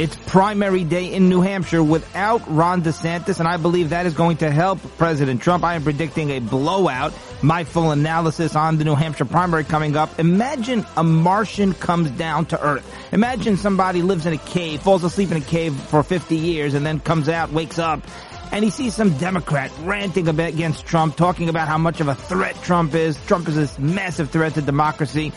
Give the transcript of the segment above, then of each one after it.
It's primary day in New Hampshire without Ron DeSantis, and I believe that is going to help President Trump. I am predicting a blowout. My full analysis on the New Hampshire primary coming up. Imagine a Martian comes down to Earth. Imagine somebody lives in a cave, falls asleep in a cave for 50 years, and then comes out, wakes up, and he sees some Democrat ranting against Trump, talking about how much of a threat Trump is. Trump is this massive threat to democracy.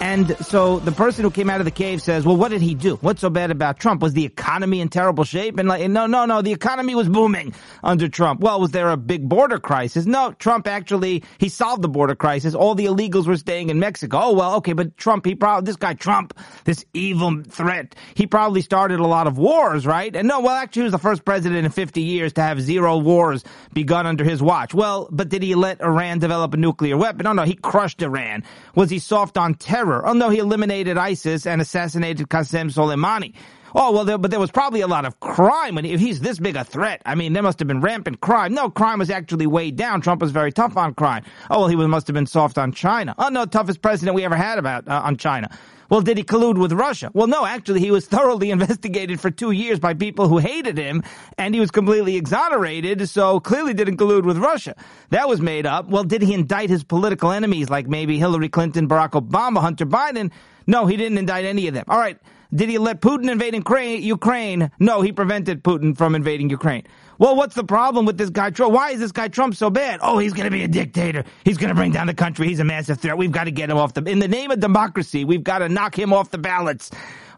And so the person who came out of the cave says, well, what did he do? What's so bad about Trump? Was the economy in terrible shape? And like, no, no, no, the economy was booming under Trump. Well, was there a big border crisis? No, Trump actually, he solved the border crisis. All the illegals were staying in Mexico. Oh, well, okay, but Trump, he probably, this guy Trump, this evil threat, he probably started a lot of wars, right? And no, well, actually, he was the first president in 50 years to have zero wars begun under his watch. Well, but did he let Iran develop a nuclear weapon? No, no, he crushed Iran. Was he soft on terror? Oh no, he eliminated ISIS and assassinated Qasem Soleimani. Oh, well, there, but there was probably a lot of crime. When if he's this big a threat, I mean, there must have been rampant crime. No, crime was actually way down. Trump was very tough on crime. Oh, well, he was, must have been soft on China. Oh, no, toughest president we ever had about uh, on China. Well, did he collude with Russia? Well, no, actually, he was thoroughly investigated for two years by people who hated him, and he was completely exonerated, so clearly didn't collude with Russia. That was made up. Well, did he indict his political enemies like maybe Hillary Clinton, Barack Obama, Hunter Biden? No, he didn't indict any of them. All right. Did he let Putin invade Ukraine? No, he prevented Putin from invading Ukraine. Well, what's the problem with this guy Trump? Why is this guy Trump so bad? Oh, he's going to be a dictator. He's going to bring down the country. He's a massive threat. We've got to get him off the. In the name of democracy, we've got to knock him off the ballots.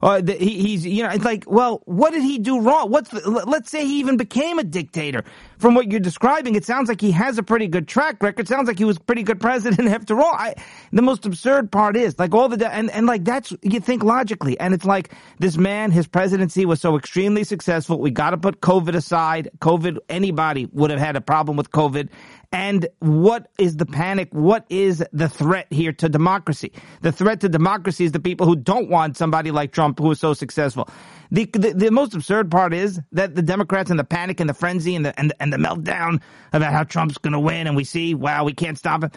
Uh, the, he, he's, you know, it's like, well, what did he do wrong? What's the, let's say he even became a dictator. From what you're describing, it sounds like he has a pretty good track record. It sounds like he was a pretty good president after all. I, the most absurd part is like all the, and, and like that's, you think logically. And it's like this man, his presidency was so extremely successful. We got to put COVID aside. COVID, anybody would have had a problem with COVID. And what is the panic? What is the threat here to democracy? The threat to democracy is the people who don't want somebody like Trump who is so successful. The, the, the most absurd part is that the Democrats and the panic and the frenzy and the, and, and the meltdown about how Trump's going to win and we see, wow, we can't stop him.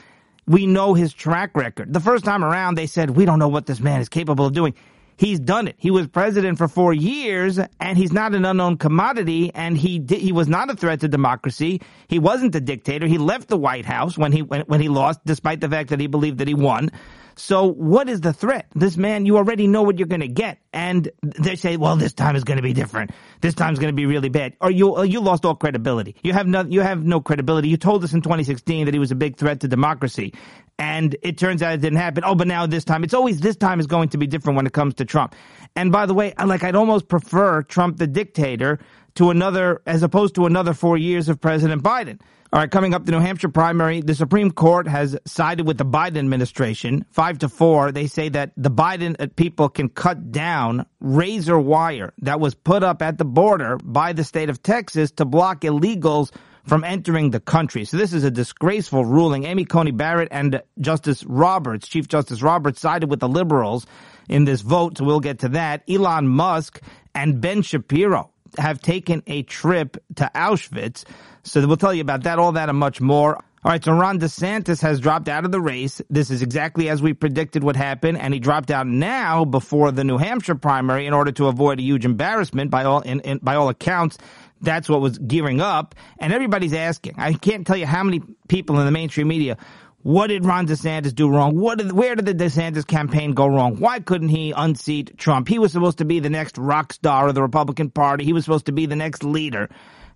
We know his track record. The first time around, they said, we don't know what this man is capable of doing. He's done it. He was president for four years, and he's not an unknown commodity. And he did, he was not a threat to democracy. He wasn't a dictator. He left the White House when he when, when he lost, despite the fact that he believed that he won. So what is the threat? This man, you already know what you're going to get. And they say, well, this time is going to be different. This time is going to be really bad. Or you, or you lost all credibility. You have no, you have no credibility. You told us in 2016 that he was a big threat to democracy. And it turns out it didn't happen. Oh, but now this time, it's always this time is going to be different when it comes to Trump. And by the way, like I'd almost prefer Trump the dictator to another, as opposed to another four years of President Biden. All right, coming up, the New Hampshire primary, the Supreme Court has sided with the Biden administration, five to four. They say that the Biden uh, people can cut down razor wire that was put up at the border by the state of Texas to block illegals from entering the country. So this is a disgraceful ruling. Amy Coney Barrett and Justice Roberts, Chief Justice Roberts, sided with the liberals in this vote. So we'll get to that. Elon Musk and Ben Shapiro have taken a trip to Auschwitz. So we'll tell you about that, all that, and much more. All right, so Ron DeSantis has dropped out of the race. This is exactly as we predicted would happen, and he dropped out now before the New Hampshire primary in order to avoid a huge embarrassment. By all in, in, by all accounts, that's what was gearing up, and everybody's asking. I can't tell you how many people in the mainstream media what did Ron DeSantis do wrong? What did, where did the DeSantis campaign go wrong? Why couldn't he unseat Trump? He was supposed to be the next rock star of the Republican Party. He was supposed to be the next leader.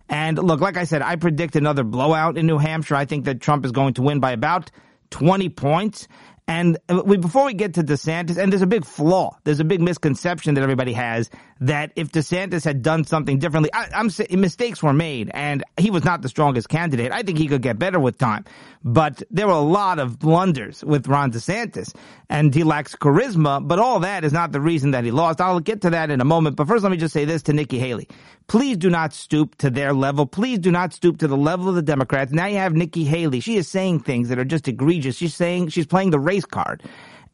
And look, like I said, I predict another blowout in New Hampshire. I think that Trump is going to win by about 20 points. And uh, we, before we get to DeSantis, and there's a big flaw, there's a big misconception that everybody has that if DeSantis had done something differently, I, am mistakes were made, and he was not the strongest candidate. I think he could get better with time, but there were a lot of blunders with Ron DeSantis, and he lacks charisma. But all that is not the reason that he lost. I'll get to that in a moment. But first, let me just say this to Nikki Haley: Please do not stoop to their level. Please do not stoop to the level of the Democrats. Now you have Nikki Haley. She is saying things that are just egregious. She's saying she's playing the race card.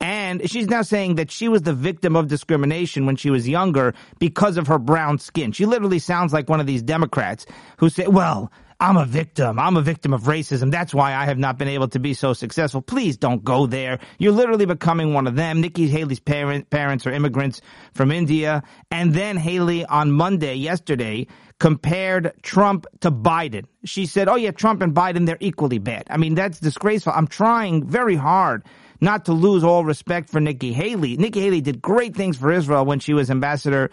And she's now saying that she was the victim of discrimination when she was younger because of her brown skin. She literally sounds like one of these Democrats who say, well, I'm a victim. I'm a victim of racism. That's why I have not been able to be so successful. Please don't go there. You're literally becoming one of them. Nikki Haley's parent, parents are immigrants from India. And then Haley on Monday, yesterday, compared Trump to Biden. She said, oh yeah, Trump and Biden, they're equally bad. I mean, that's disgraceful. I'm trying very hard not to lose all respect for Nikki Haley. Nikki Haley did great things for Israel when she was ambassador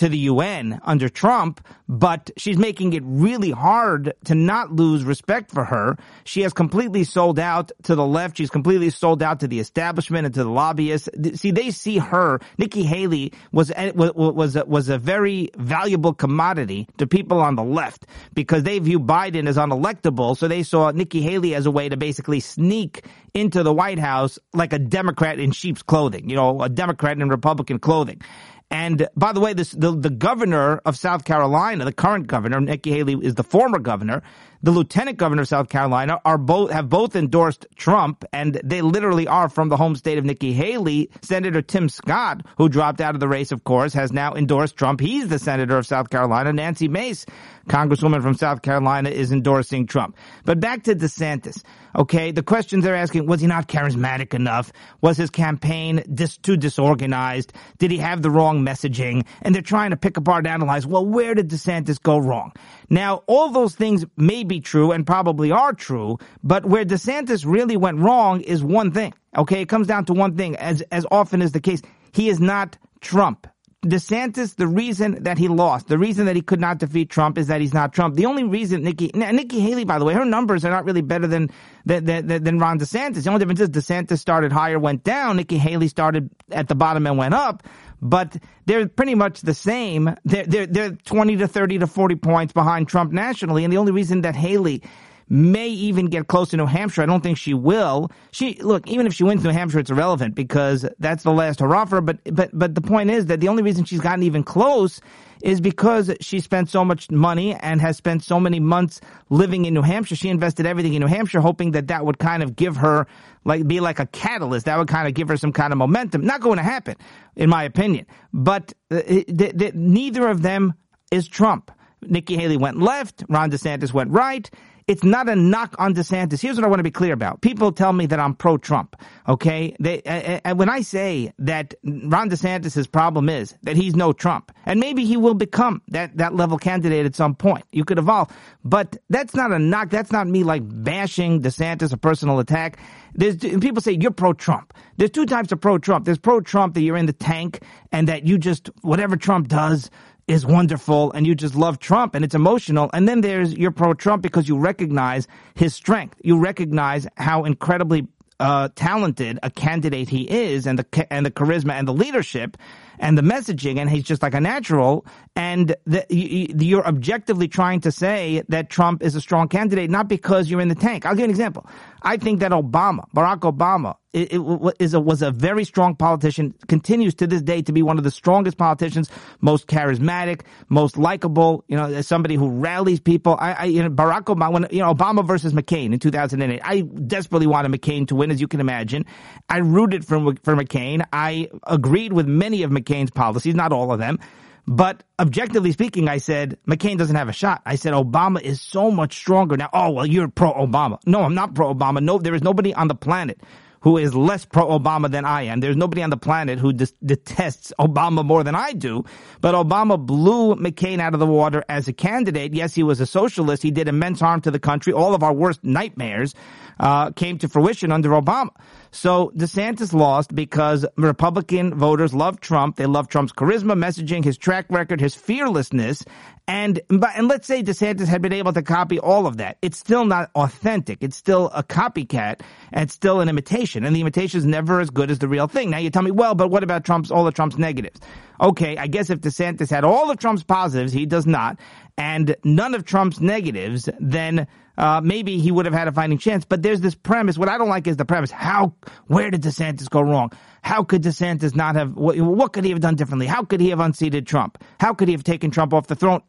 to the UN under Trump, but she's making it really hard to not lose respect for her. She has completely sold out to the left. She's completely sold out to the establishment and to the lobbyists. See, they see her. Nikki Haley was was was a, a very valuable commodity to people on the left because they view Biden as unelectable. So they saw Nikki Haley as a way to basically sneak into the White House like a Democrat in sheep's clothing, you know, a Democrat in Republican clothing. And by the way, this, the, the governor of South Carolina, the current governor, Nikki Haley is the former governor, the lieutenant governor of South Carolina are both have both endorsed Trump, and they literally are from the home state of Nikki Haley. Senator Tim Scott, who dropped out of the race, of course, has now endorsed Trump. He's the senator of South Carolina. Nancy Mace, congresswoman from South Carolina, is endorsing Trump. But back to DeSantis. Okay, the questions they're asking: Was he not charismatic enough? Was his campaign dis- too disorganized? Did he have the wrong messaging? And they're trying to pick apart and analyze. Well, where did DeSantis go wrong? Now, all those things may be true and probably are true, but where DeSantis really went wrong is one thing. Okay, it comes down to one thing, as as often is the case. He is not Trump. DeSantis, the reason that he lost, the reason that he could not defeat Trump is that he's not Trump. The only reason Nikki, Nikki Haley, by the way, her numbers are not really better than, than, than, than Ron DeSantis. The only difference is DeSantis started higher, went down. Nikki Haley started at the bottom and went up but they're pretty much the same. They're, they're, they're 20 to 30 to 40 points behind Trump nationally. And the only reason that Haley may even get close to New Hampshire. I don't think she will. She look, even if she wins New Hampshire, it's irrelevant because that's the last hurrah for her. But but but the point is that the only reason she's gotten even close is because she spent so much money and has spent so many months living in New Hampshire. She invested everything in New Hampshire, hoping that that would kind of give her like be like a catalyst. That would kind of give her some kind of momentum. Not going to happen, in my opinion. But uh, th- th- neither of them is Trump. Nikki Haley went left. Ron DeSantis went right. It's not a knock on DeSantis. Here's what I want to be clear about. People tell me that I'm pro-Trump. Okay, they, and when I say that Ron DeSantis's problem is that he's no Trump, and maybe he will become that that level candidate at some point. You could evolve, but that's not a knock. That's not me like bashing DeSantis, a personal attack. There's people say you're pro-Trump. There's two types of pro-Trump. There's pro-Trump that you're in the tank and that you just whatever Trump does is wonderful and you just love Trump and it's emotional. And then there's you're pro Trump because you recognize his strength. You recognize how incredibly uh, talented a candidate he is and the and the charisma and the leadership and the messaging, and he's just like a natural. And the, you, are objectively trying to say that Trump is a strong candidate, not because you're in the tank. I'll give you an example. I think that Obama, Barack Obama, it, it is a, was a very strong politician, continues to this day to be one of the strongest politicians, most charismatic, most likable, you know, as somebody who rallies people. I, I you know, Barack Obama, when, you know, Obama versus McCain in 2008, I desperately wanted McCain to win, as you can imagine. I rooted for, for McCain. I agreed with many of McCain McCain's policies, not all of them. But objectively speaking, I said McCain doesn't have a shot. I said Obama is so much stronger now. Oh, well, you're pro Obama. No, I'm not pro Obama. No, there is nobody on the planet who is less pro Obama than I am. There's nobody on the planet who dis- detests Obama more than I do. But Obama blew McCain out of the water as a candidate. Yes, he was a socialist. He did immense harm to the country. All of our worst nightmares uh, came to fruition under Obama. So DeSantis lost because Republican voters love Trump. They love Trump's charisma, messaging, his track record, his fearlessness. And, and let's say DeSantis had been able to copy all of that. It's still not authentic. It's still a copycat and it's still an imitation. And the imitation is never as good as the real thing. Now you tell me, well, but what about Trump's, all of Trump's negatives? Okay, I guess if DeSantis had all of Trump's positives, he does not, and none of Trump's negatives, then uh, maybe he would have had a fighting chance. But there's this premise. What I don't like is the premise. How, where did DeSantis go wrong? How could DeSantis not have, what, what could he have done differently? How could he have unseated Trump? How could he have taken Trump off the throne?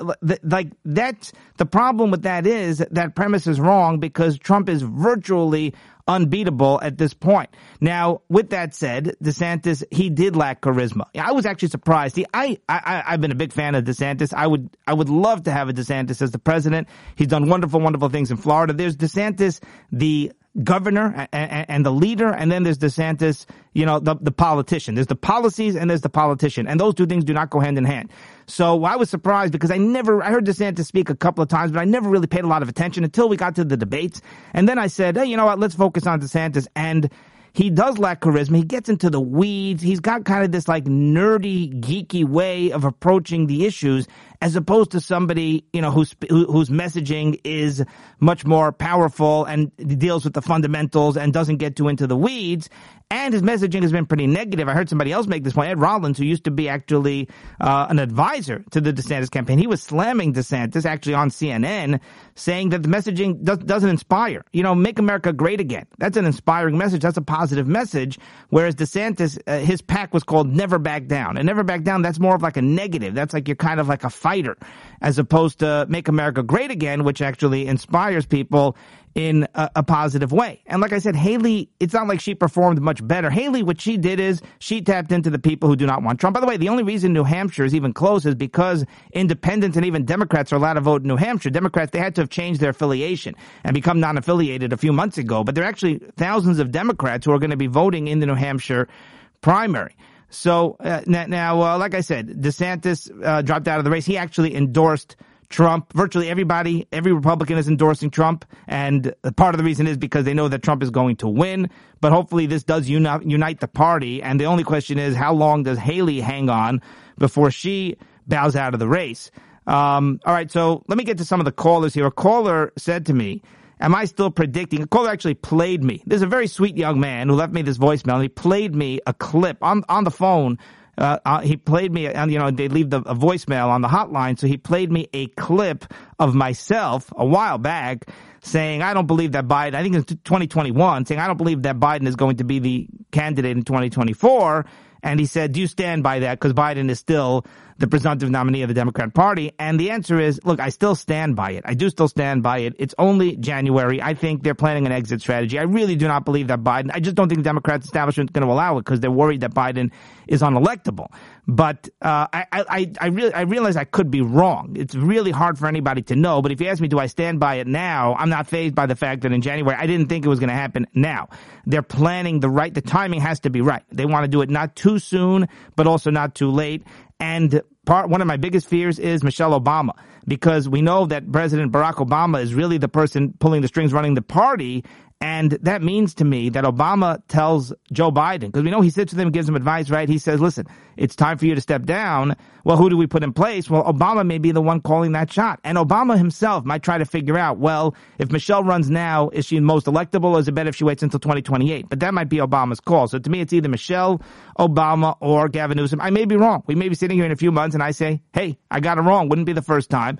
Like, that's, the problem with that is that premise is wrong because Trump is virtually unbeatable at this point. Now, with that said, DeSantis, he did lack charisma. I was actually surprised. See, I, I, I've been a big fan of DeSantis. I would, I would love to have a DeSantis as the president. He's done wonderful, wonderful things in Florida. There's DeSantis, the governor and, and, the leader, and then there's DeSantis, you know, the, the politician. There's the policies and there's the politician. And those two things do not go hand in hand. So I was surprised because I never, I heard DeSantis speak a couple of times, but I never really paid a lot of attention until we got to the debates. And then I said, hey, you know what, let's focus on DeSantis. And he does lack charisma. He gets into the weeds. He's got kind of this like nerdy, geeky way of approaching the issues as opposed to somebody, you know, whose, whose messaging is much more powerful and deals with the fundamentals and doesn't get too into the weeds. And his messaging has been pretty negative. I heard somebody else make this point. Ed Rollins, who used to be actually uh, an advisor to the DeSantis campaign, he was slamming DeSantis actually on CNN, saying that the messaging does, doesn't inspire. You know, make America great again. That's an inspiring message. That's a positive message. Whereas DeSantis, uh, his PAC was called Never Back Down. And Never Back Down, that's more of like a negative. That's like you're kind of like a fighter, as opposed to Make America Great Again, which actually inspires people in a, a, positive way. And like I said, Haley, it's not like she performed much better. Haley, what she did is she tapped into the people who do not want Trump. By the way, the only reason New Hampshire is even close is because independents and even Democrats are allowed to vote in New Hampshire. Democrats, they had to have changed their affiliation and become non-affiliated a few months ago. But there are actually thousands of Democrats who are going to be voting in the New Hampshire primary. So uh, now, uh, like I said, DeSantis uh, dropped out of the race. He actually endorsed Trump. Virtually everybody, every Republican is endorsing Trump. And part of the reason is because they know that Trump is going to win. But hopefully this does unite, unite the party. And the only question is how long does Haley hang on before she bows out of the race? Um, all right. So let me get to some of the callers here. A caller said to me, Am I still predicting? A caller actually played me. There's a very sweet young man who left me this voicemail and he played me a clip on, on the phone uh, uh, he played me, and you know, they leave the, a voicemail on the hotline, so he played me a clip of myself a while back saying, I don't believe that Biden, I think it's 2021, saying, I don't believe that Biden is going to be the candidate in 2024. And he said, do you stand by that? Because Biden is still the presumptive nominee of the Democrat Party? And the answer is, look, I still stand by it. I do still stand by it. It's only January. I think they're planning an exit strategy. I really do not believe that Biden, I just don't think the Democrat establishment is going to allow it because they're worried that Biden is unelectable. But uh, I, I, I, really, I realize I could be wrong. It's really hard for anybody to know. But if you ask me, do I stand by it now? I'm not fazed by the fact that in January I didn't think it was going to happen. Now they're planning the right. The timing has to be right. They want to do it not too soon, but also not too late. And part one of my biggest fears is Michelle Obama because we know that President Barack Obama is really the person pulling the strings, running the party, and that means to me that Obama tells Joe Biden, because we know he sits with him gives him advice, right? He says, listen, it's time for you to step down. Well, who do we put in place? Well, Obama may be the one calling that shot. And Obama himself might try to figure out, well, if Michelle runs now, is she most electable or is it better if she waits until 2028? But that might be Obama's call. So to me, it's either Michelle, Obama, or Gavin Newsom. I may be wrong. We may be sitting here in a few months and I say, hey, I got it wrong. Wouldn't be the first time.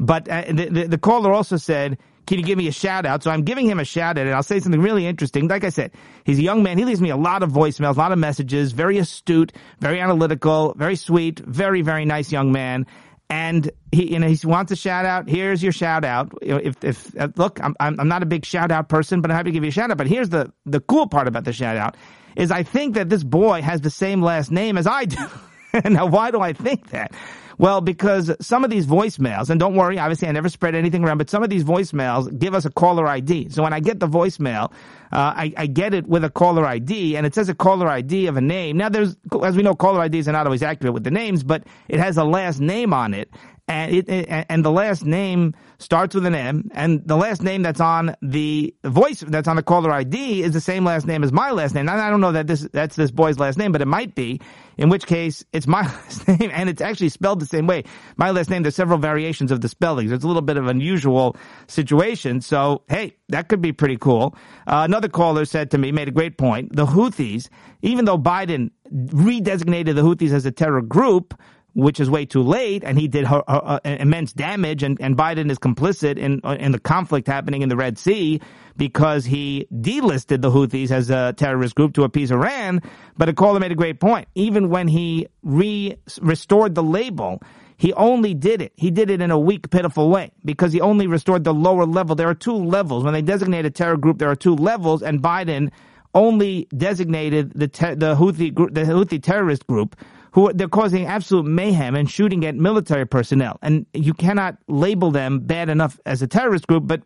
But uh, the, the, the caller also said, can you give me a shout out? So I'm giving him a shout out and I'll say something really interesting. Like I said, he's a young man. He leaves me a lot of voicemails, a lot of messages, very astute, very analytical, very sweet, very, very nice young man. And he, you know, he wants a shout out. Here's your shout out. If, if, uh, look, I'm, I'm not a big shout out person, but I'm happy to give you a shout out. But here's the, the cool part about the shout out is I think that this boy has the same last name as I do. now, why do I think that? Well, because some of these voicemails, and don't worry, obviously I never spread anything around, but some of these voicemails give us a caller ID. So when I get the voicemail, uh, I, I, get it with a caller ID, and it says a caller ID of a name. Now, there's, as we know, caller IDs are not always accurate with the names, but it has a last name on it, and it, it, and the last name starts with an M, and the last name that's on the voice that's on the caller ID is the same last name as my last name. Now, I don't know that this that's this boy's last name, but it might be. In which case, it's my last name, and it's actually spelled the same way. My last name. There's several variations of the spellings. It's a little bit of an unusual situation. So, hey, that could be pretty cool. Uh, another caller said to me, made a great point. The Houthis, even though Biden redesignated the Houthis as a terror group which is way too late, and he did her, her, uh, immense damage, and, and Biden is complicit in uh, in the conflict happening in the Red Sea because he delisted the Houthis as a terrorist group to appease Iran. But a caller made a great point. Even when he re restored the label, he only did it. He did it in a weak, pitiful way because he only restored the lower level. There are two levels. When they designate a terror group, there are two levels, and Biden only designated the ter- the Houthi the Houthi terrorist group who they're causing absolute mayhem and shooting at military personnel. And you cannot label them bad enough as a terrorist group, but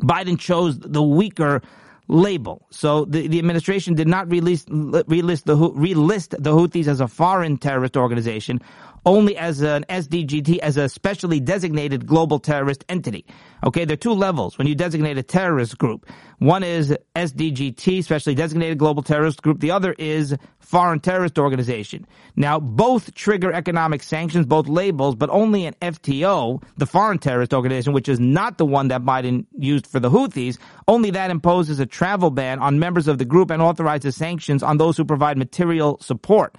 Biden chose the weaker label. So the, the administration did not release, relist the, relist the Houthis as a foreign terrorist organization only as an SDGT, as a specially designated global terrorist entity. Okay, there are two levels when you designate a terrorist group. One is SDGT, specially designated global terrorist group. The other is foreign terrorist organization. Now, both trigger economic sanctions, both labels, but only an FTO, the foreign terrorist organization, which is not the one that Biden used for the Houthis, only that imposes a travel ban on members of the group and authorizes sanctions on those who provide material support.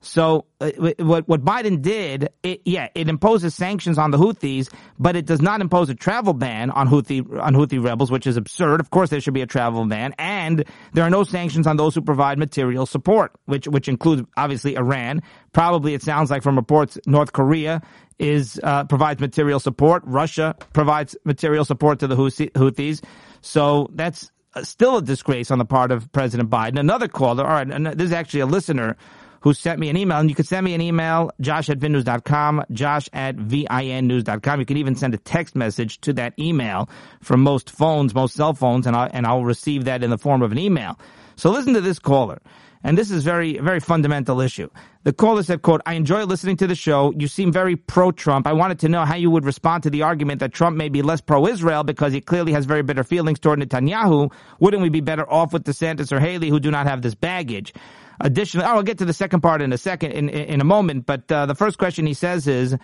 So uh, what what Biden did, it, yeah, it imposes sanctions on the Houthis, but it does not impose a travel ban on Houthi on Houthi rebels, which is absurd. Of course, there should be a travel ban, and there are no sanctions on those who provide material support, which which includes obviously Iran. Probably, it sounds like from reports, North Korea is uh, provides material support. Russia provides material support to the Houthis. So that's uh, still a disgrace on the part of President Biden. Another caller, all right, this is actually a listener who sent me an email. And you can send me an email, josh at vinnews.com, josh at vinnews.com. You can even send a text message to that email from most phones, most cell phones, and, I, and I'll receive that in the form of an email. So listen to this caller. And this is very, very fundamental issue. The caller said, quote, I enjoy listening to the show. You seem very pro-Trump. I wanted to know how you would respond to the argument that Trump may be less pro-Israel because he clearly has very bitter feelings toward Netanyahu. Wouldn't we be better off with DeSantis or Haley who do not have this baggage? Additionally, I'll get to the second part in a second, in, in a moment. But uh, the first question he says is,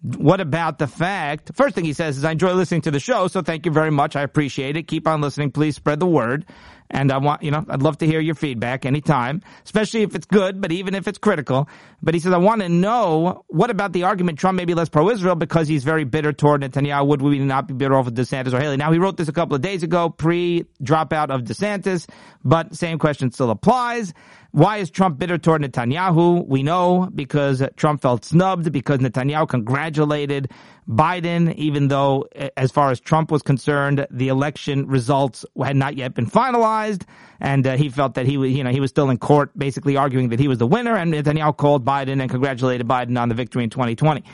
what about the fact? First thing he says is, I enjoy listening to the show, so thank you very much. I appreciate it. Keep on listening. Please spread the word. And I want, you know, I'd love to hear your feedback anytime, especially if it's good, but even if it's critical. But he says, I want to know what about the argument Trump may be less pro-Israel because he's very bitter toward Netanyahu. Would we not be off with DeSantis or Haley? Now, he wrote this a couple of days ago, pre-dropout of DeSantis, but same question still applies. Why is Trump bitter toward Netanyahu? We know because Trump felt snubbed because Netanyahu congratulated Biden, even though, eh, as far as Trump was concerned, the election results had not yet been finalized, and uh, he felt that he was, you know, he was still in court, basically arguing that he was the winner, and Netanyahu called Biden and congratulated Biden on the victory in 2020.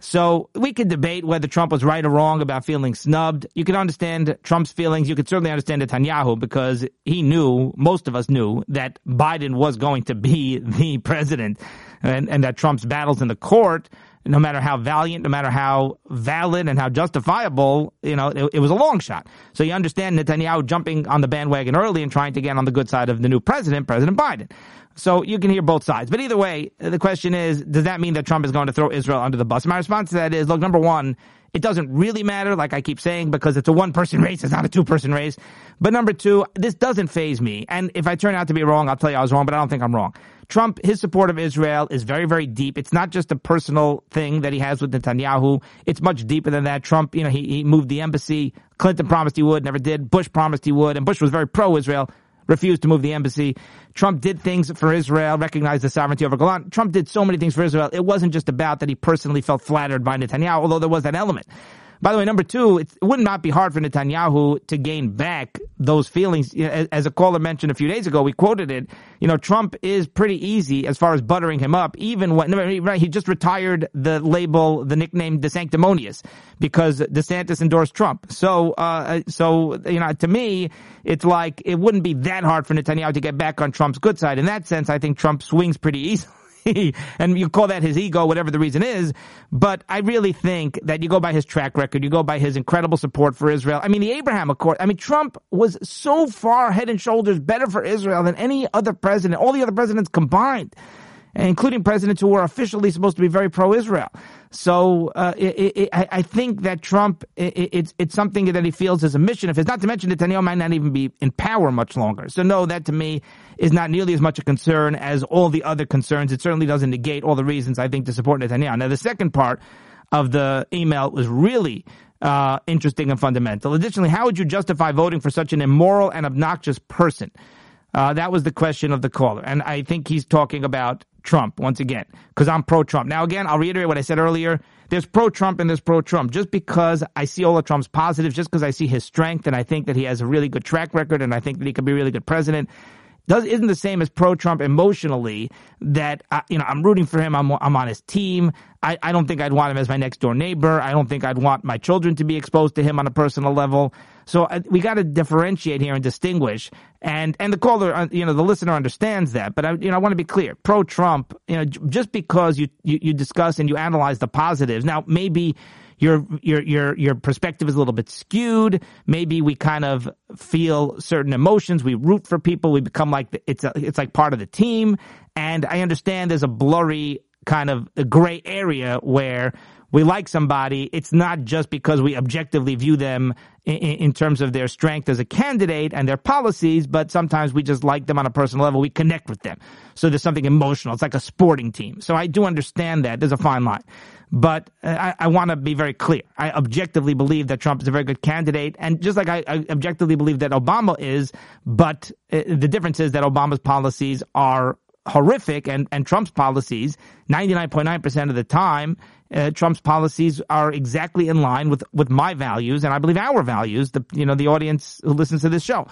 So we could debate whether Trump was right or wrong about feeling snubbed. You could understand Trump's feelings. You could certainly understand Netanyahu because he knew, most of us knew, that Biden was going to be the president and, and that Trump's battles in the court, no matter how valiant, no matter how valid and how justifiable, you know, it, it was a long shot. So you understand Netanyahu jumping on the bandwagon early and trying to get on the good side of the new president, President Biden. So you can hear both sides. But either way, the question is, does that mean that Trump is going to throw Israel under the bus? My response to that is, look, number one, it doesn't really matter, like I keep saying, because it's a one person race, it's not a two person race. But number two, this doesn't faze me. And if I turn out to be wrong, I'll tell you I was wrong, but I don't think I'm wrong. Trump, his support of Israel is very, very deep. It's not just a personal thing that he has with Netanyahu. It's much deeper than that. Trump, you know, he, he moved the embassy. Clinton promised he would, never did. Bush promised he would, and Bush was very pro Israel refused to move the embassy. Trump did things for Israel, recognized the sovereignty over Golan. Trump did so many things for Israel. It wasn't just about that he personally felt flattered by Netanyahu, although there was that element. By the way, number two, it would not be hard for Netanyahu to gain back those feelings. As a caller mentioned a few days ago, we quoted it. You know, Trump is pretty easy as far as buttering him up. Even when right, he just retired the label, the nickname "DeSanctimonious" because DeSantis endorsed Trump. So, uh, so you know, to me, it's like it wouldn't be that hard for Netanyahu to get back on Trump's good side. In that sense, I think Trump swings pretty easily. And you call that his ego, whatever the reason is. But I really think that you go by his track record, you go by his incredible support for Israel. I mean, the Abraham Accord, I mean, Trump was so far head and shoulders better for Israel than any other president, all the other presidents combined. Including presidents who are officially supposed to be very pro-Israel. So uh, it, it, I think that Trump, it, it's it's something that he feels as a mission of his. Not to mention Netanyahu might not even be in power much longer. So no, that to me is not nearly as much a concern as all the other concerns. It certainly doesn't negate all the reasons I think to support Netanyahu. Now the second part of the email was really uh, interesting and fundamental. Additionally, how would you justify voting for such an immoral and obnoxious person? Uh, that was the question of the caller. And I think he's talking about Trump once again, because I'm pro Trump. Now, again, I'll reiterate what I said earlier. There's pro Trump and there's pro Trump. Just because I see all of Trump's positives, just because I see his strength and I think that he has a really good track record and I think that he could be a really good president, does isn't the same as pro Trump emotionally. That uh, you know, I'm rooting for him. I'm I'm on his team. I, I don't think I'd want him as my next door neighbor. I don't think I'd want my children to be exposed to him on a personal level. So uh, we got to differentiate here and distinguish. And and the caller, uh, you know, the listener understands that. But I, you know, I want to be clear. Pro Trump, you know, just because you, you you discuss and you analyze the positives. Now maybe your your your your perspective is a little bit skewed. Maybe we kind of feel certain emotions. We root for people. We become like the, it's a, it's like part of the team. And I understand there's a blurry kind of gray area where we like somebody, it's not just because we objectively view them in, in, terms of their strength as a candidate and their policies, but sometimes we just like them on a personal level. We connect with them. So there's something emotional. It's like a sporting team. So I do understand that. There's a fine line. But I, I want to be very clear. I objectively believe that Trump is a very good candidate. And just like I, I objectively believe that Obama is, but uh, the difference is that Obama's policies are horrific and, and Trump's policies, 99.9% of the time, uh, Trump's policies are exactly in line with, with my values and I believe our values, the, you know, the audience who listens to this show.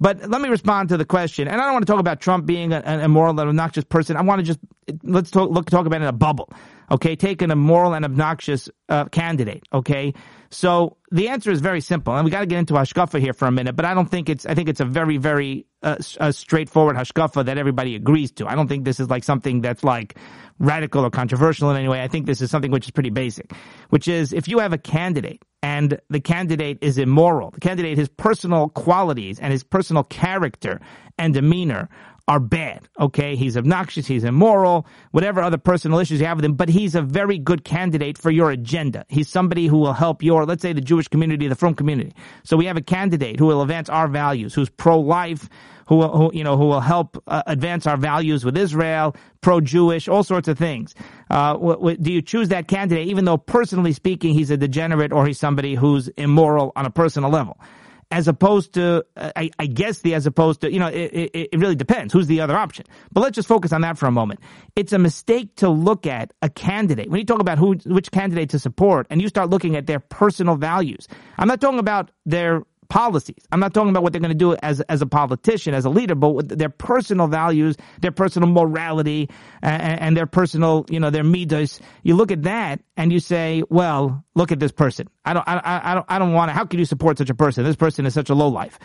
But let me respond to the question. And I don't want to talk about Trump being an immoral and obnoxious person. I want to just, let's talk, look, talk about it in a bubble. Okay. Take an immoral and obnoxious uh, candidate. Okay. So the answer is very simple. And we got to get into hashkafa here for a minute, but I don't think it's, I think it's a very, very uh, a straightforward hashkafa that everybody agrees to. I don't think this is like something that's like radical or controversial in any way. I think this is something which is pretty basic, which is if you have a candidate and the candidate is immoral, the candidate, his personal qualities and his personal character and demeanor are bad. Okay, he's obnoxious, he's immoral, whatever other personal issues you have with him, but he's a very good candidate for your agenda. He's somebody who will help your, let's say, the Jewish community, the Frum community. So we have a candidate who will advance our values, who's pro-life, who, who you know who will help uh, advance our values with Israel, pro-Jewish, all sorts of things. Uh, w- w- do you choose that candidate, even though personally speaking he's a degenerate or he's somebody who's immoral on a personal level? As opposed to, I, I, guess the as opposed to, you know, it, it, it, really depends. Who's the other option? But let's just focus on that for a moment. It's a mistake to look at a candidate. When you talk about who, which candidate to support and you start looking at their personal values, I'm not talking about their policies. I'm not talking about what they're going to do as as a politician, as a leader, but their personal values, their personal morality, and, and their personal, you know, their midas. You look at that and you say, well, look at this person. I don't, I, I don't, I don't want to. How can you support such a person? This person is such a low life.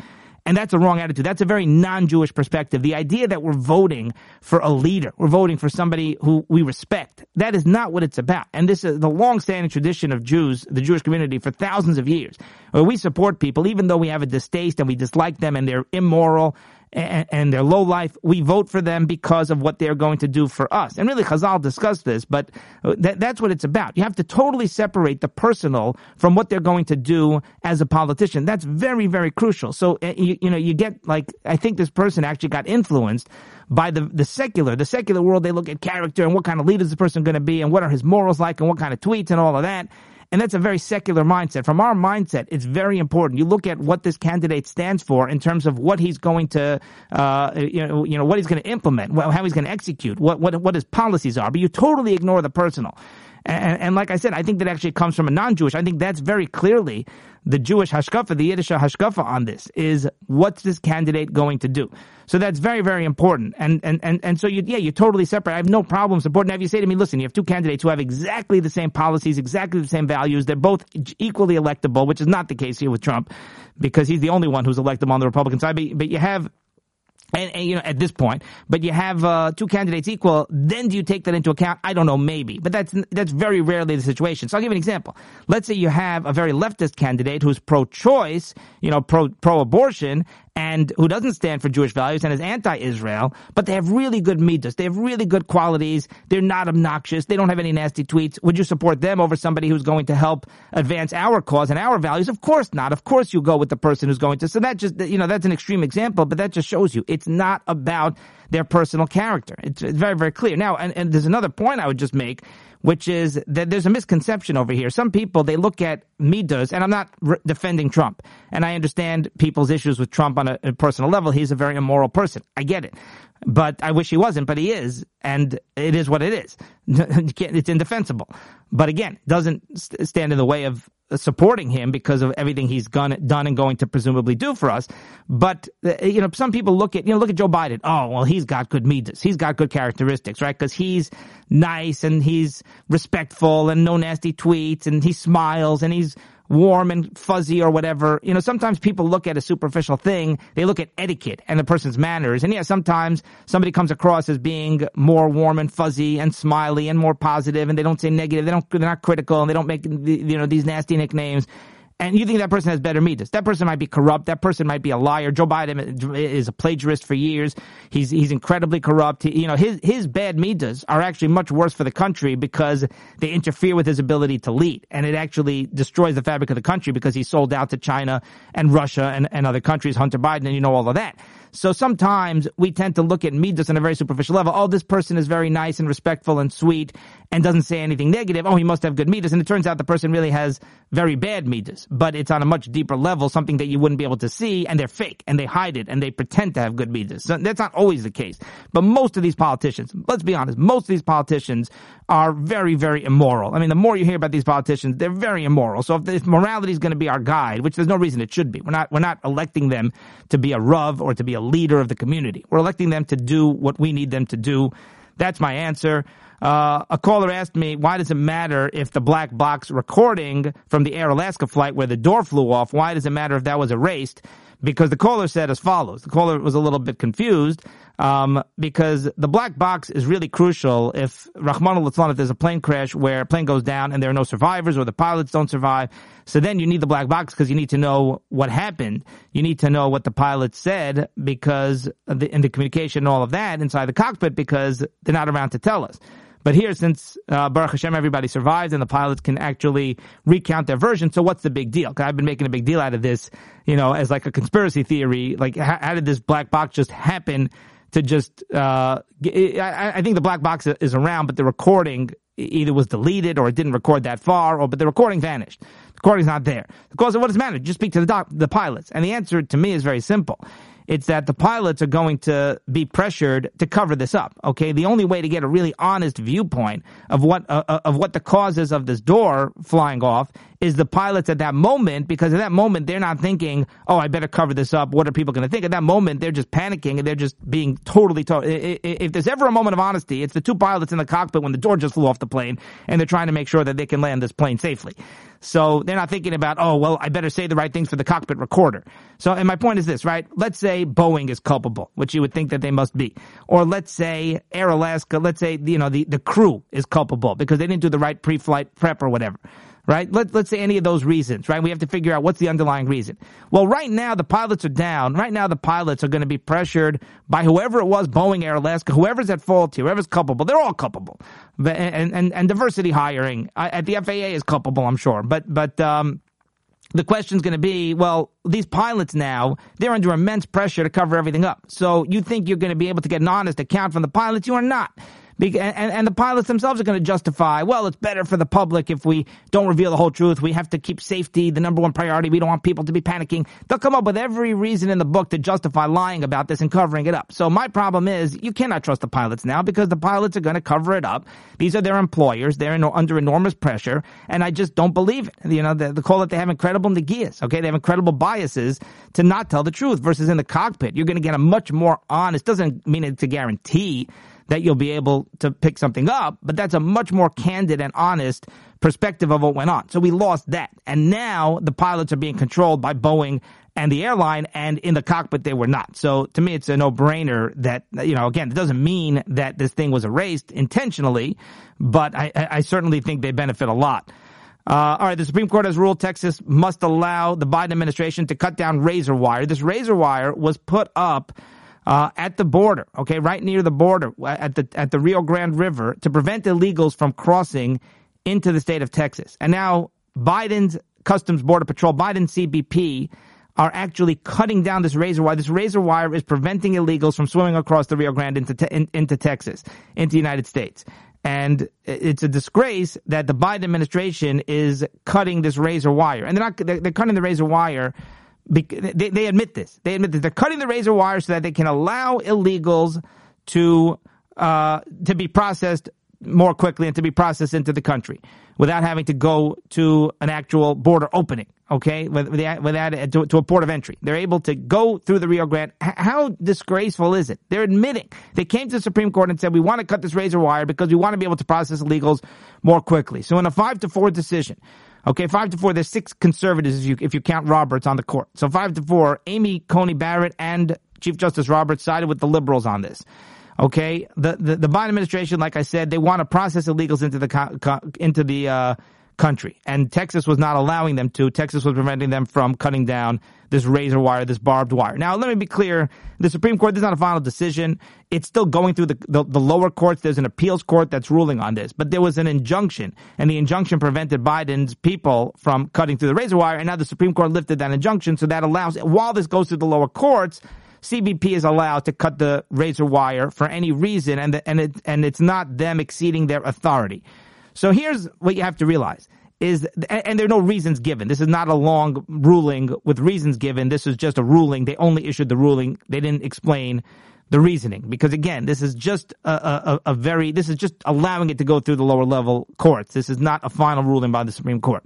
And that's a wrong attitude. That's a very non-Jewish perspective. The idea that we're voting for a leader, we're voting for somebody who we respect, that is not what it's about. And this is the long-standing tradition of Jews, the Jewish community, for thousands of years, where we support people even though we have a distaste and we dislike them and they're immoral and, their low life, we vote for them because of what they're going to do for us. And really, Chazal discussed this, but that, that's what it's about. You have to totally separate the personal from what they're going to do as a politician. That's very, very crucial. So, uh, you, you know, you get like, I think this person actually got influenced by the, the secular, the secular world. They look at character and what kind of leader is the person going to be and what are his morals like and what kind of tweets and all of that. And that's a very secular mindset. From our mindset, it's very important. You look at what this candidate stands for in terms of what he's going to, uh, you know, you know, what he's going to implement, how he's going to execute, what, what, what his policies are. But you totally ignore the personal. And, and, like I said, I think that actually comes from a non-Jewish. I think that's very clearly the Jewish hashkafa, the Yiddish hashkafa on this is what's this candidate going to do? So that's very, very important. And, and, and, and so you, yeah, you're totally separate. I have no problem supporting. Now, if you say to me, listen, you have two candidates who have exactly the same policies, exactly the same values, they're both equally electable, which is not the case here with Trump because he's the only one who's electable on the Republican side. But, but you have and, and, you know at this point, but you have uh, two candidates equal, then do you take that into account? I don't know, maybe, but that's that's very rarely the situation. So I'll give you an example. Let's say you have a very leftist candidate who's pro-choice, you know, pro pro-abortion, and who doesn't stand for Jewish values and is anti-Israel, but they have really good midas. They have really good qualities. They're not obnoxious. They don't have any nasty tweets. Would you support them over somebody who's going to help advance our cause and our values? Of course not. Of course you go with the person who's going to. So that just, you know, that's an extreme example, but that just shows you it's not about their personal character. It's very, very clear. Now, and, and there's another point I would just make, which is that there's a misconception over here. Some people, they look at midas, and I'm not re- defending Trump, and I understand people's issues with Trump on a, a personal level. He's a very immoral person. I get it. But I wish he wasn't, but he is, and it is what it is. it's indefensible. But again, doesn't stand in the way of supporting him because of everything he's done, done and going to presumably do for us. But uh, you know, some people look at you know look at Joe Biden. Oh, well, he's got good midas. He's got good characteristics, right? Because he's nice and he's respectful and no nasty tweets and he smiles and he's warm and fuzzy or whatever. You know, sometimes people look at a superficial thing, they look at etiquette and the person's manners. And yeah, sometimes somebody comes across as being more warm and fuzzy and smiley and more positive and they don't say negative, they don't, they're not critical and they don't make, you know, these nasty nicknames and you think that person has better midas. That person might be corrupt. That person might be a liar. Joe Biden is a plagiarist for years. He's he's incredibly corrupt. He, you know his his bad midas are actually much worse for the country because they interfere with his ability to lead, and it actually destroys the fabric of the country because he sold out to China and Russia and, and other countries. Hunter Biden, and you know all of that. So sometimes we tend to look at midas on a very superficial level. Oh, this person is very nice and respectful and sweet and doesn't say anything negative. Oh, he must have good midas. And it turns out the person really has very bad midas, but it's on a much deeper level, something that you wouldn't be able to see and they're fake and they hide it and they pretend to have good midas. So that's not always the case. But most of these politicians, let's be honest, most of these politicians are very, very immoral. I mean, the more you hear about these politicians, they're very immoral. So if, if morality is going to be our guide, which there's no reason it should be, we're not, we're not electing them to be a Rav or to be a leader of the community. We're electing them to do what we need them to do. That's my answer. Uh, a caller asked me, why does it matter if the black box recording from the Air Alaska flight where the door flew off, why does it matter if that was erased? Because the caller said as follows. The caller was a little bit confused um, because the black box is really crucial if Rahman al if there's a plane crash where a plane goes down and there are no survivors or the pilots don't survive. So then you need the black box because you need to know what happened. You need to know what the pilot said because the, in the communication and all of that inside the cockpit because they're not around to tell us. But here, since uh, Baruch Hashem, everybody survives and the pilots can actually recount their version, so what's the big deal? Because I've been making a big deal out of this, you know, as like a conspiracy theory. Like, how, how did this black box just happen to just? Uh, I, I think the black box is around, but the recording either was deleted or it didn't record that far, or but the recording vanished. The recording's not there. The Because what does it matter? Just speak to the doc, the pilots, and the answer to me is very simple. It's that the pilots are going to be pressured to cover this up. Okay, the only way to get a really honest viewpoint of what uh, uh, of what the causes of this door flying off is the pilots at that moment because at that moment they're not thinking, "Oh, I better cover this up. What are people going to think?" At that moment, they're just panicking and they're just being totally. To- if there's ever a moment of honesty, it's the two pilots in the cockpit when the door just flew off the plane and they're trying to make sure that they can land this plane safely. So they're not thinking about, oh, well, I better say the right things for the cockpit recorder. So, and my point is this, right? Let's say Boeing is culpable, which you would think that they must be. Or let's say Air Alaska, let's say, you know, the, the crew is culpable because they didn't do the right pre-flight prep or whatever right? Let, let's say any of those reasons, right? We have to figure out what's the underlying reason. Well, right now the pilots are down. Right now the pilots are going to be pressured by whoever it was, Boeing, Air Alaska, whoever's at fault here, whoever's culpable. They're all culpable. And, and, and diversity hiring at the FAA is culpable, I'm sure. But, but, um, the question's going to be, well, these pilots now, they're under immense pressure to cover everything up. So you think you're going to be able to get an honest account from the pilots? You are not. And, and the pilots themselves are going to justify, well, it's better for the public if we don't reveal the whole truth. We have to keep safety the number one priority. We don't want people to be panicking. They'll come up with every reason in the book to justify lying about this and covering it up. So my problem is you cannot trust the pilots now because the pilots are going to cover it up. These are their employers. They're in, under enormous pressure. And I just don't believe it. You know, they, they call it they have incredible negias. Okay. They have incredible biases to not tell the truth versus in the cockpit. You're going to get a much more honest, doesn't mean it's a guarantee that you'll be able to pick something up, but that's a much more candid and honest perspective of what went on. So we lost that. And now the pilots are being controlled by Boeing and the airline, and in the cockpit they were not. So to me, it's a no-brainer that you know. Again, it doesn't mean that this thing was erased intentionally, but I, I certainly think they benefit a lot Uh, all right, the Supreme Court has ruled Texas must allow the Biden administration to cut down razor wire. This razor wire was put up uh, at the border, okay, right near the border at the at the Rio Grande River to prevent illegals from crossing into the state of Texas. And now Biden's Customs Border Patrol, Biden CBP, are actually cutting down this razor wire. This razor wire is preventing illegals from swimming across the Rio Grande into te- in, into Texas, into the United States. And it's a disgrace that the Biden administration is cutting this razor wire. And they're not, they're cutting the razor wire. They, they admit this. They admit that they're cutting the razor wire so that they can allow illegals to, uh, to be processed more quickly and to be processed into the country without having to go to an actual border opening okay, with, with, that, to, to, a port of entry. They're able to go through the Rio Grande. How disgraceful is it? They're admitting. They came to the Supreme Court and said, we want to cut this razor wire because we want to be able to process illegals more quickly. So in a five to four decision, okay, five to four, there's six conservatives if you, if you count Roberts on the court. So five to four, Amy Coney Barrett and Chief Justice Roberts sided with the liberals on this. Okay, the, the, the Biden administration, like I said, they want to process illegals into the into the uh, country. And Texas was not allowing them to. Texas was preventing them from cutting down this razor wire, this barbed wire. Now, let me be clear. The Supreme Court, this is not a final decision. It's still going through the, the, the, lower courts. There's an appeals court that's ruling on this. But there was an injunction, and the injunction prevented Biden's people from cutting through the razor wire. And now the Supreme Court lifted that injunction. So that allows, while this goes through the lower courts, CBP is allowed to cut the razor wire for any reason, and the, and it and it's not them exceeding their authority. So here's what you have to realize is, and there are no reasons given. This is not a long ruling with reasons given. This is just a ruling. They only issued the ruling. They didn't explain the reasoning because again, this is just a, a, a, very, this is just allowing it to go through the lower level courts. This is not a final ruling by the Supreme Court.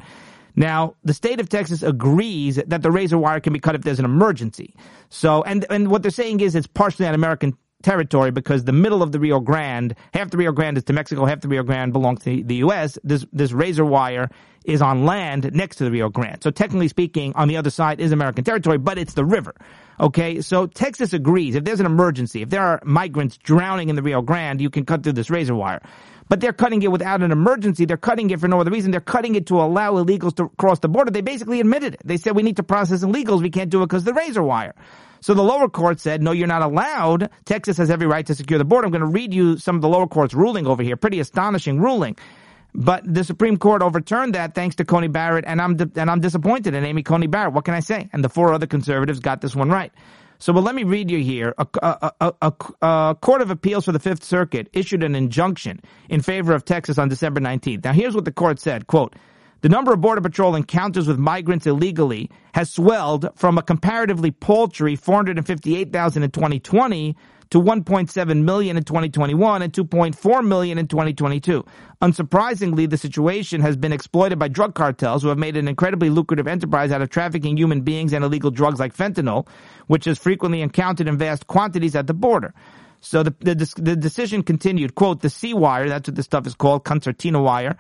Now, the state of Texas agrees that the razor wire can be cut if there's an emergency. So, and, and what they're saying is it's partially on American territory because the middle of the Rio Grande, half the Rio Grande is to Mexico, half the Rio Grande belongs to the U.S. This, this razor wire is on land next to the Rio Grande. So technically speaking, on the other side is American territory, but it's the river. Okay, so Texas agrees. If there's an emergency, if there are migrants drowning in the Rio Grande, you can cut through this razor wire. But they're cutting it without an emergency. They're cutting it for no other reason. They're cutting it to allow illegals to cross the border. They basically admitted it. They said we need to process illegals. We can't do it because the razor wire. So the lower court said, no, you're not allowed. Texas has every right to secure the border. I'm going to read you some of the lower court's ruling over here. Pretty astonishing ruling. But the Supreme Court overturned that thanks to Coney Barrett, and I'm di- and I'm disappointed in Amy Coney Barrett. What can I say? And the four other conservatives got this one right. So, well, let me read you here. A, a, a, a, Court of Appeals for the Fifth Circuit issued an injunction in favor of Texas on December 19th. Now, here's what the court said, quote, the number of Border Patrol encounters with migrants illegally has swelled from a comparatively paltry 458,000 in 2020 to 1.7 million in 2021 and 2.4 million in 2022. Unsurprisingly, the situation has been exploited by drug cartels who have made an incredibly lucrative enterprise out of trafficking human beings and illegal drugs like fentanyl, which is frequently encountered in vast quantities at the border. So the, the, the decision continued, quote, the C wire, that's what this stuff is called, concertina wire,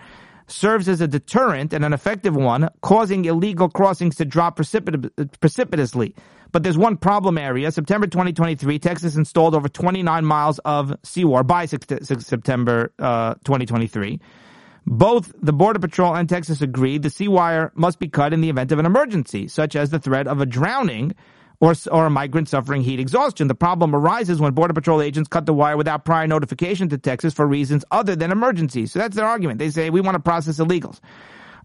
serves as a deterrent and an effective one, causing illegal crossings to drop precipit- precipitously. But there's one problem area. September 2023, Texas installed over 29 miles of seawall by September uh, 2023. Both the Border Patrol and Texas agreed the C wire must be cut in the event of an emergency, such as the threat of a drowning or, or a migrant suffering heat exhaustion. The problem arises when Border Patrol agents cut the wire without prior notification to Texas for reasons other than emergencies. So that's their argument. They say we want to process illegals.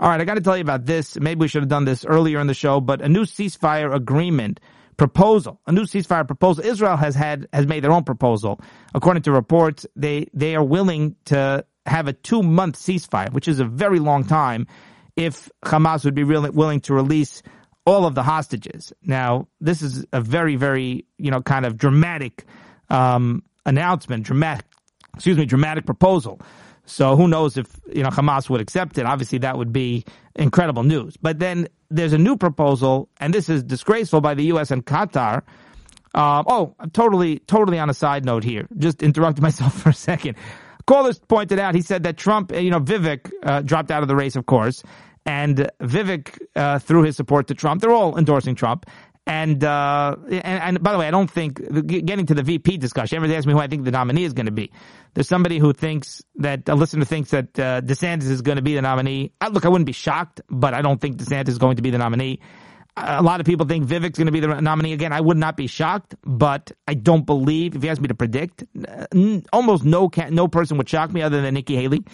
All right, I got to tell you about this. Maybe we should have done this earlier in the show, but a new ceasefire agreement proposal, a new ceasefire proposal. Israel has had has made their own proposal. According to reports, they they are willing to have a two month ceasefire, which is a very long time, if Hamas would be really willing to release all of the hostages. Now, this is a very, very, you know, kind of dramatic um, announcement, dramatic, excuse me, dramatic proposal. So who knows if you know Hamas would accept it? Obviously, that would be incredible news. But then there's a new proposal, and this is disgraceful by the U.S. and Qatar. Uh, oh, I'm totally, totally on a side note here. Just interrupted myself for a second. Callers pointed out, he said that Trump, you know, Vivek uh, dropped out of the race, of course, and Vivek, uh, threw his support to Trump, they're all endorsing Trump. And, uh, and, and by the way, I don't think getting to the VP discussion. Everybody asks me who I think the nominee is going to be. There's somebody who thinks that a listener thinks that uh, DeSantis is going to be the nominee. I, look, I wouldn't be shocked, but I don't think DeSantis is going to be the nominee. A lot of people think Vivek's going to be the nominee again. I would not be shocked, but I don't believe. If you ask me to predict, almost no no person would shock me other than Nikki Haley.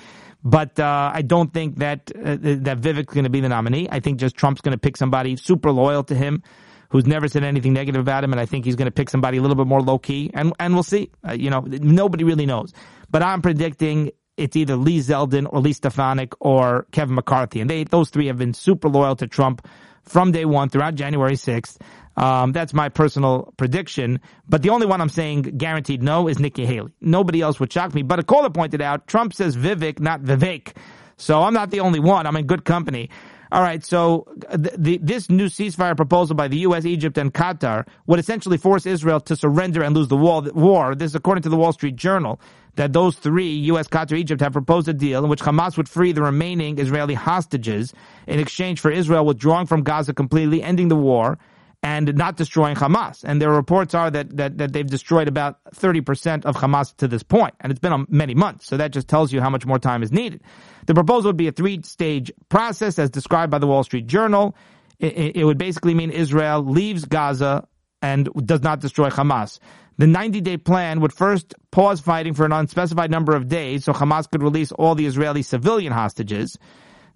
But uh, I don't think that uh, that Vivek's going to be the nominee. I think just Trump's going to pick somebody super loyal to him who's never said anything negative about him, and I think he's going to pick somebody a little bit more low key, and and we'll see. Uh, you know, nobody really knows, but I'm predicting it's either Lee Zeldin or Lee Stefanik or Kevin McCarthy, and they those three have been super loyal to Trump from day one throughout January 6th. Um, that's my personal prediction. But the only one I'm saying guaranteed no is Nikki Haley. Nobody else would shock me. But a caller pointed out Trump says Vivek, not Vivek. So I'm not the only one. I'm in good company. All right, so the, the, this new ceasefire proposal by the U.S., Egypt, and Qatar would essentially force Israel to surrender and lose the war. This is according to the Wall Street Journal, that those three, U.S., Qatar, Egypt, have proposed a deal in which Hamas would free the remaining Israeli hostages in exchange for Israel withdrawing from Gaza completely, ending the war, and not destroying Hamas. And their reports are that, that, that they've destroyed about 30% of Hamas to this point. And it's been many months. So that just tells you how much more time is needed. The proposal would be a three stage process as described by the Wall Street Journal. It, it would basically mean Israel leaves Gaza and does not destroy Hamas. The 90 day plan would first pause fighting for an unspecified number of days so Hamas could release all the Israeli civilian hostages.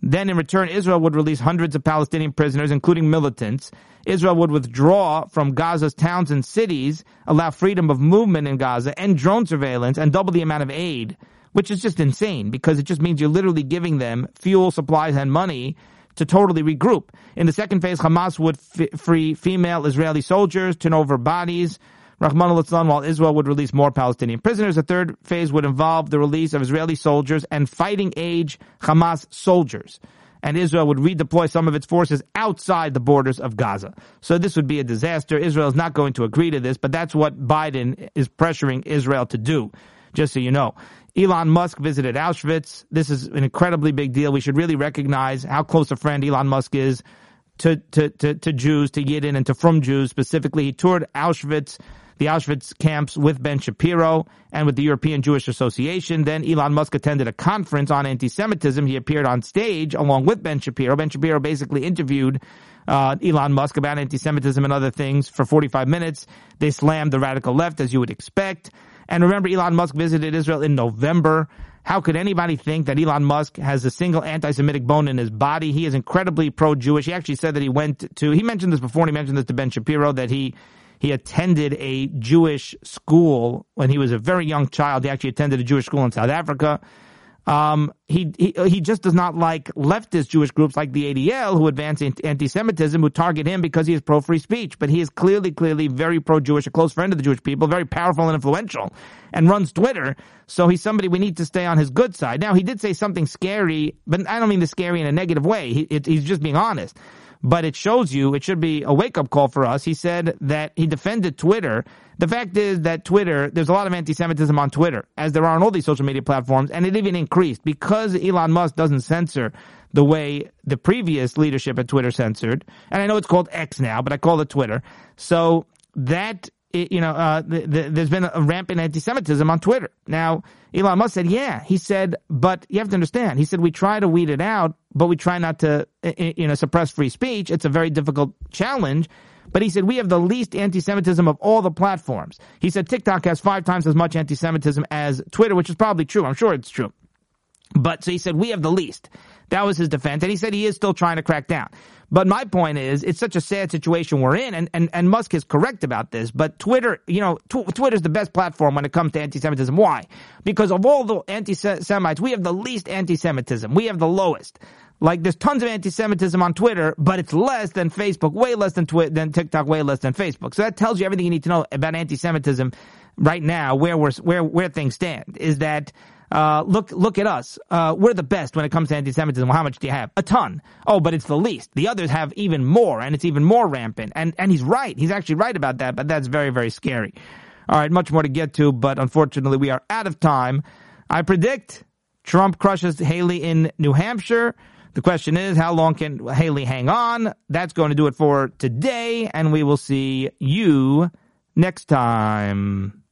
Then in return, Israel would release hundreds of Palestinian prisoners, including militants. Israel would withdraw from Gaza's towns and cities, allow freedom of movement in Gaza, end drone surveillance, and double the amount of aid, which is just insane because it just means you're literally giving them fuel, supplies, and money to totally regroup. In the second phase, Hamas would f- free female Israeli soldiers, turn over bodies, Rahman al while Israel would release more Palestinian prisoners. The third phase would involve the release of Israeli soldiers and fighting age Hamas soldiers. And Israel would redeploy some of its forces outside the borders of Gaza. So this would be a disaster. Israel is not going to agree to this, but that's what Biden is pressuring Israel to do, just so you know. Elon Musk visited Auschwitz. This is an incredibly big deal. We should really recognize how close a friend Elon Musk is to, to, to, to Jews, to Yidden, and to frum Jews specifically. He toured Auschwitz the Auschwitz camps with Ben Shapiro and with the European Jewish Association. Then Elon Musk attended a conference on anti-Semitism. He appeared on stage along with Ben Shapiro. Ben Shapiro basically interviewed uh, Elon Musk about anti-Semitism and other things for 45 minutes. They slammed the radical left, as you would expect. And remember, Elon Musk visited Israel in November. How could anybody think that Elon Musk has a single anti-Semitic bone in his body? He is incredibly pro-Jewish. He actually said that he went to, he mentioned this before, and he mentioned this to Ben Shapiro, that he he attended a Jewish school when he was a very young child. He actually attended a Jewish school in South Africa. Um, he, he he just does not like leftist Jewish groups like the ADL who advance anti-Semitism, who target him because he is pro-free speech. But he is clearly, clearly very pro-Jewish, a close friend of the Jewish people, very powerful and influential, and runs Twitter. So he's somebody we need to stay on his good side. Now he did say something scary, but I don't mean the scary in a negative way. He, it, he's just being honest but it shows you, it should be a wake up call for us. He said that he defended Twitter. The fact is that Twitter, there's a lot of anti Semitism on Twitter, as there are on all these social media platforms, and it even increased because Elon Musk doesn't censor the way the previous leadership at Twitter censored. And I know it's called X now, but I call it Twitter. So that you know, uh, the, the, there's been a rampant anti-Semitism on Twitter. Now, Elon Musk said, yeah. He said, but you have to understand. He said, we try to weed it out, but we try not to, you know, suppress free speech. It's a very difficult challenge. But he said, we have the least anti-Semitism of all the platforms. He said, TikTok has five times as much anti-Semitism as Twitter, which is probably true. I'm sure it's true. But so he said, we have the least. That was his defense. And he said he is still trying to crack down. But my point is, it's such a sad situation we're in, and, and, and Musk is correct about this. But Twitter, you know, tw- Twitter's the best platform when it comes to anti-Semitism. Why? Because of all the anti-Semites, we have the least anti-Semitism. We have the lowest. Like there's tons of anti-Semitism on Twitter, but it's less than Facebook, way less than Twi- than TikTok, way less than Facebook. So that tells you everything you need to know about anti-Semitism right now, where we're where where things stand. Is that uh, look, look at us. Uh, we're the best when it comes to anti-Semitism. Well, how much do you have? A ton. Oh, but it's the least. The others have even more, and it's even more rampant. And and he's right. He's actually right about that. But that's very very scary. All right, much more to get to, but unfortunately we are out of time. I predict Trump crushes Haley in New Hampshire. The question is, how long can Haley hang on? That's going to do it for today, and we will see you next time.